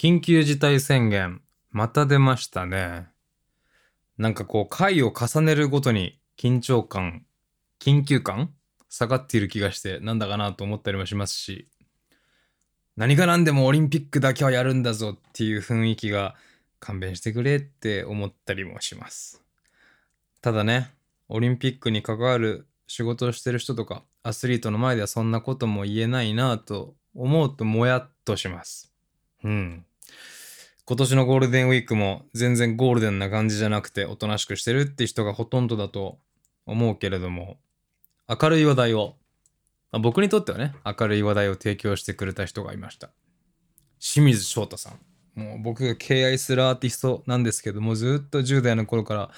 緊急事態宣言、また出ましたね。なんかこう、回を重ねるごとに緊張感、緊急感下がっている気がして、なんだかなと思ったりもしますし、何が何でもオリンピックだけはやるんだぞっていう雰囲気が勘弁してくれって思ったりもします。ただね、オリンピックに関わる仕事をしてる人とか、アスリートの前ではそんなことも言えないなと思うともやっとします。うん。今年のゴールデンウィークも全然ゴールデンな感じじゃなくておとなしくしてるって人がほとんどだと思うけれども、明るい話題を、まあ僕にとってはね、明るい話題を提供してくれた人がいました。清水翔太さん。もう僕が敬愛するアーティストなんですけども、ずっと10代の頃から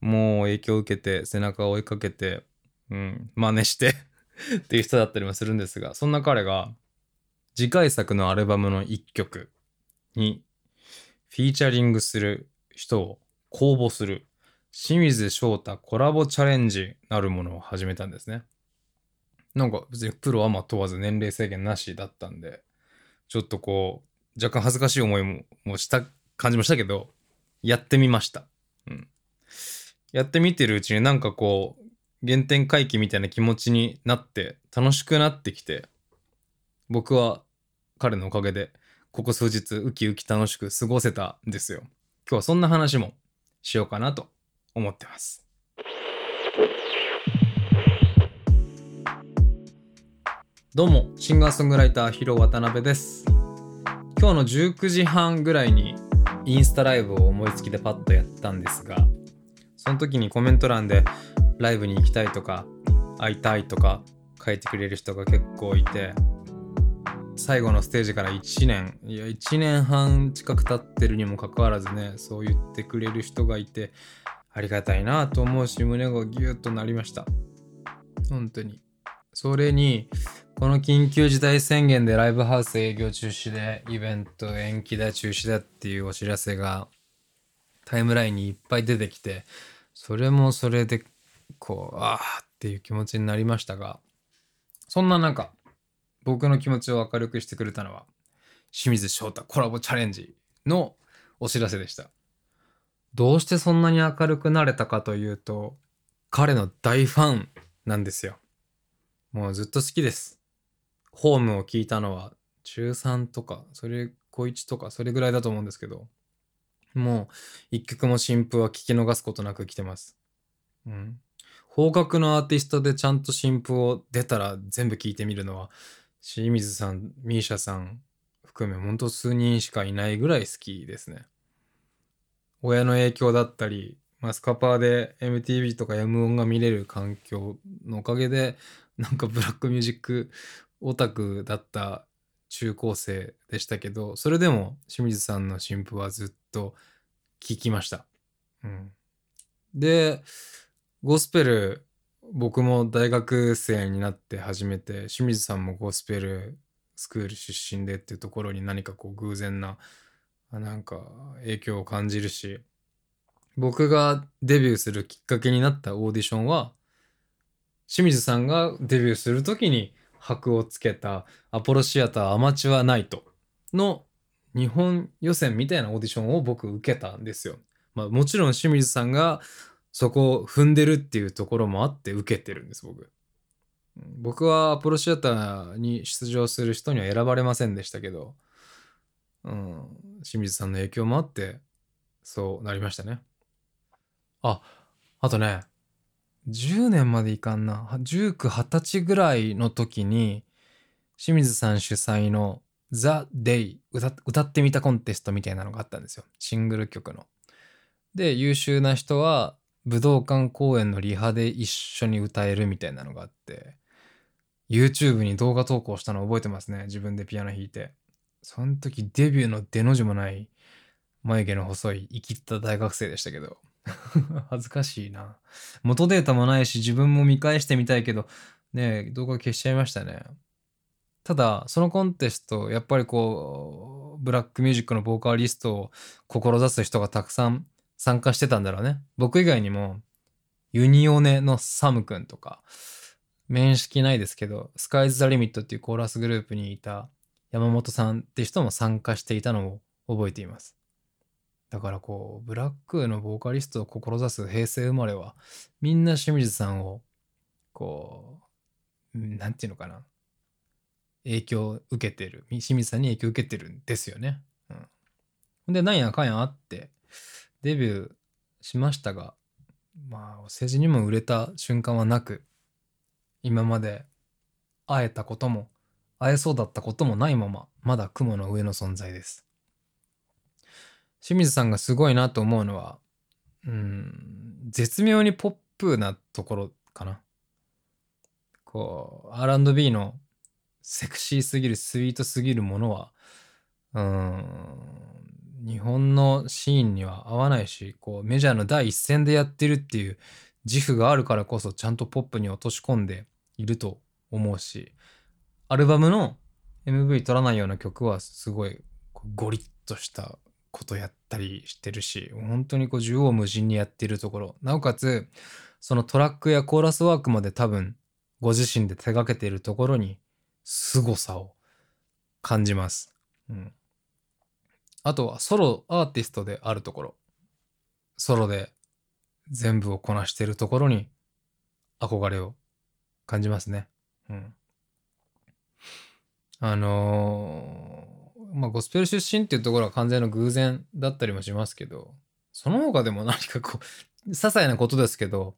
もう影響を受けて、背中を追いかけて、うん、真似して っていう人だったりもするんですが、そんな彼が次回作のアルバムの一曲にフィーチャリングする人を公募する清水翔太コラボチャレンジなるものを始めたんですね。なんか別にプロアマ問わず年齢制限なしだったんで、ちょっとこう、若干恥ずかしい思いももした感じもしたけど、やってみました。うん。やってみてるうちになんかこう、原点回帰みたいな気持ちになって、楽しくなってきて、僕は彼のおかげで、ここ数日ウキウキ楽しく過ごせたんですよ。今日はそんな話もしようかなと思ってます。どうも、シンガーソングライター、ヒロ渡辺です。今日の19時半ぐらいにインスタライブを思いつきでパッとやったんですが、その時にコメント欄でライブに行きたいとか、会いたいとか書いてくれる人が結構いて、最後のステージから1年、いや、1年半近く経ってるにもかかわらずね、そう言ってくれる人がいて、ありがたいなと思うし、胸がギュッとなりました。本当に。それに、この緊急事態宣言でライブハウス営業中止で、イベント延期だ、中止だっていうお知らせがタイムラインにいっぱい出てきて、それもそれで、こう、ああっていう気持ちになりましたが、そんな中、僕の気持ちを明るくしてくれたのは、清水翔太コラボチャレンジのお知らせでした。どうしてそんなに明るくなれたかというと、彼の大ファンなんですよ。もうずっと好きです。ホームを聞いたのは中3とか、それ、高1とか、それぐらいだと思うんですけど、もう一曲も新譜は聞き逃すことなく来てます。うん。方角のアーティストでちゃんと新譜を出たら全部聞いてみるのは、清水さん、ミーシャさん含め、ほんと数人しかいないぐらい好きですね。親の影響だったり、まあ、スカパーで MTV とか M 音が見れる環境のおかげで、なんかブラックミュージックオタクだった中高生でしたけど、それでも清水さんの新譜はずっと聞きました。うん。で、ゴスペル、僕も大学生になって始めて、清水さんもゴスペルスクール出身でっていうところに何かこう偶然な、あなんか影響を感じるし、僕がデビューするきっかけになったオーディションは、清水さんがデビューするときに箔をつけたアポロシアターアマチュアナイトの日本予選みたいなオーディションを僕受けたんですよ。まあもちろん清水さんがそこを踏んでるっていうところもあって受けてるんです僕。僕はアポロシアターに出場する人には選ばれませんでしたけど、うん、清水さんの影響もあってそうなりましたね。あ、あとね、10年までいかんな。19、20歳ぐらいの時に、清水さん主催の The Day 歌歌ってみたコンテストみたいなのがあったんですよ。シングル曲の。で、優秀な人は武道館公演のリハで一緒に歌えるみたいなのがあって、YouTube に動画投稿したの覚えてますね。自分でピアノ弾いて。その時デビューの出の字もない眉毛の細い生きった大学生でしたけど。恥ずかしいな。元データもないし自分も見返してみたいけど、ね動画消しちゃいましたね。ただ、そのコンテスト、やっぱりこう、ブラックミュージックのボーカリストを志す人がたくさん参加してたんだろうね。僕以外にも、ユニオネのサムくんとか、面識ないですけど、スカイズ・ザ・リミットっていうコーラスグループにいた山本さんって人も参加していたのを覚えています。だからこう、ブラックのボーカリストを志す平成生まれは、みんな清水さんを、こう、なんていうのかな。影響を受けてる。清水さんに影響を受けてるんですよね。う。んで、なんやかんやあって、デビューしましたが、まあ、お世辞にも売れた瞬間はなく、今まで会えたことも、会えそうだったこともないまま、まだ雲の上の存在です。清水さんがすごいなと思うのは、うん、絶妙にポップなところかな。こう、R&B のセクシーすぎる、スイートすぎるものは、うん、日本のシーンには合わないし、こう、メジャーの第一線でやってるっていう自負があるからこそ、ちゃんとポップに落とし込んでいると思うし、アルバムの MV 撮らないような曲はすごいゴリッとしたことやったりしてるし、本当にこう縦横無尽にやってるところ。なおかつ、そのトラックやコーラスワークまで多分、ご自身で手掛けているところに、凄さを感じます。うん。あとは、ソロアーティストであるところ。ソロで全部をこなしてるところに、憧れを感じますね。うん。あのーまあ、ゴスペル出身っていうところは完全な偶然だったりもしますけど、その他でも何かこう、些細なことですけど、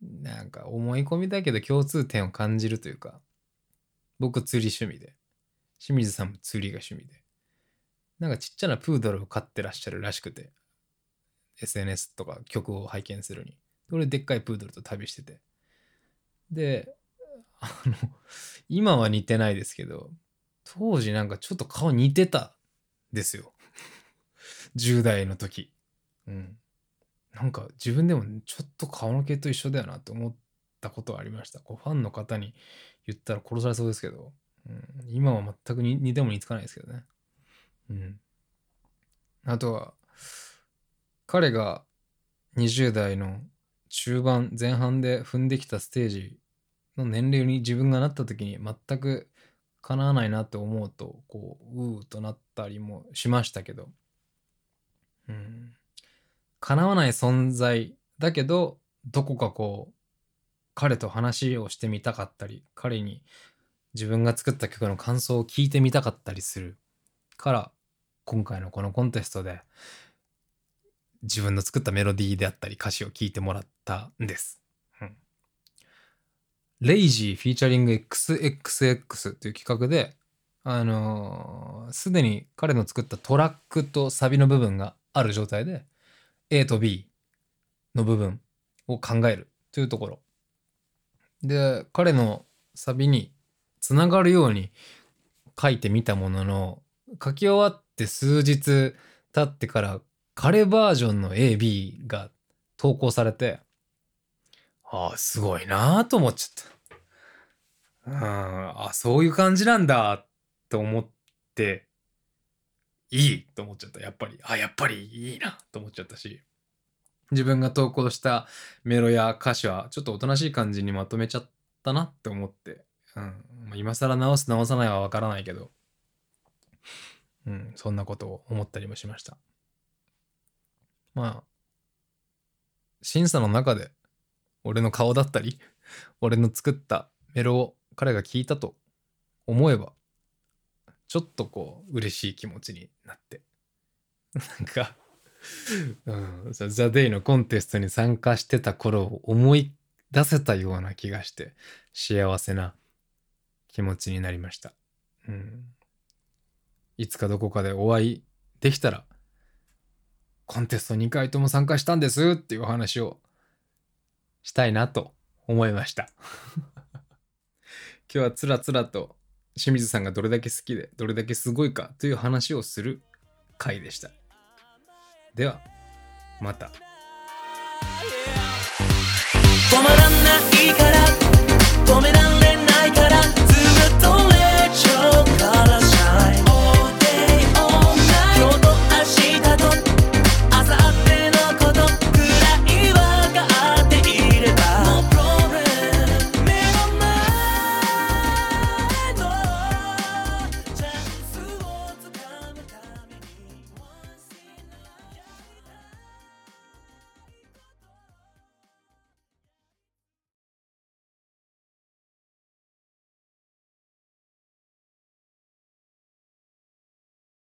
なんか思い込みだけど共通点を感じるというか、僕釣り趣味で、清水さんも釣りが趣味で、なんかちっちゃなプードルを飼ってらっしゃるらしくて、SNS とか曲を拝見するに。俺でっかいプードルと旅してて。で、あの、今は似てないですけど、当時なんかちょっと顔似てたですよ。10代の時。うん。なんか自分でもちょっと顔の毛と一緒だよなって思ったことはありました。こうファンの方に言ったら殺されそうですけど、うん、今は全く似ても似つかないですけどね。うん。あとは、彼が20代の中盤前半で踏んできたステージの年齢に自分がなった時に全く叶わないなって思うとこううーとなったりもしましたけど。うん。叶わない存在だけどどこかこう彼と話をしてみたかったり彼に自分が作った曲の感想を聞いてみたかったりする。から今回のこのコンテストで自分の作ったメロディーであったり歌詞を聞いてもらったんです。レイジーフィーチャリング XXX という企画で、あのす、でに彼の作ったトラックとサビの部分がある状態で、A と B の部分を考えるというところ。で、彼のサビにつながるように書いてみたものの、書き終わって数日経ってから彼バージョンの A、B が投稿されて、ああ、すごいなあと思っちゃった。うん、あ、そういう感じなんだって思って、いいと思っちゃった。やっぱり。あ、やっぱりいいなと思っちゃったし。自分が投稿したメロや歌詞はちょっとおとなしい感じにまとめちゃったなって思って。うん。今更直す直さないはわからないけど。うん。そんなことを思ったりもしました。まあ、審査の中で俺の顔だったり、俺の作ったメロを彼が聞いたと思えば、ちょっとこう、嬉しい気持ちになって。なんかうん、ザ・デイのコンテストに参加してた頃を思い出せたような気がして、幸せな気持ちになりました。うん。いつかどこかでお会いできたら、コンテスト2回とも参加したんですっていうお話をしたいなと思いました 今日はつらつらと清水さんがどれだけ好きでどれだけすごいかという話をする回でした。では、また。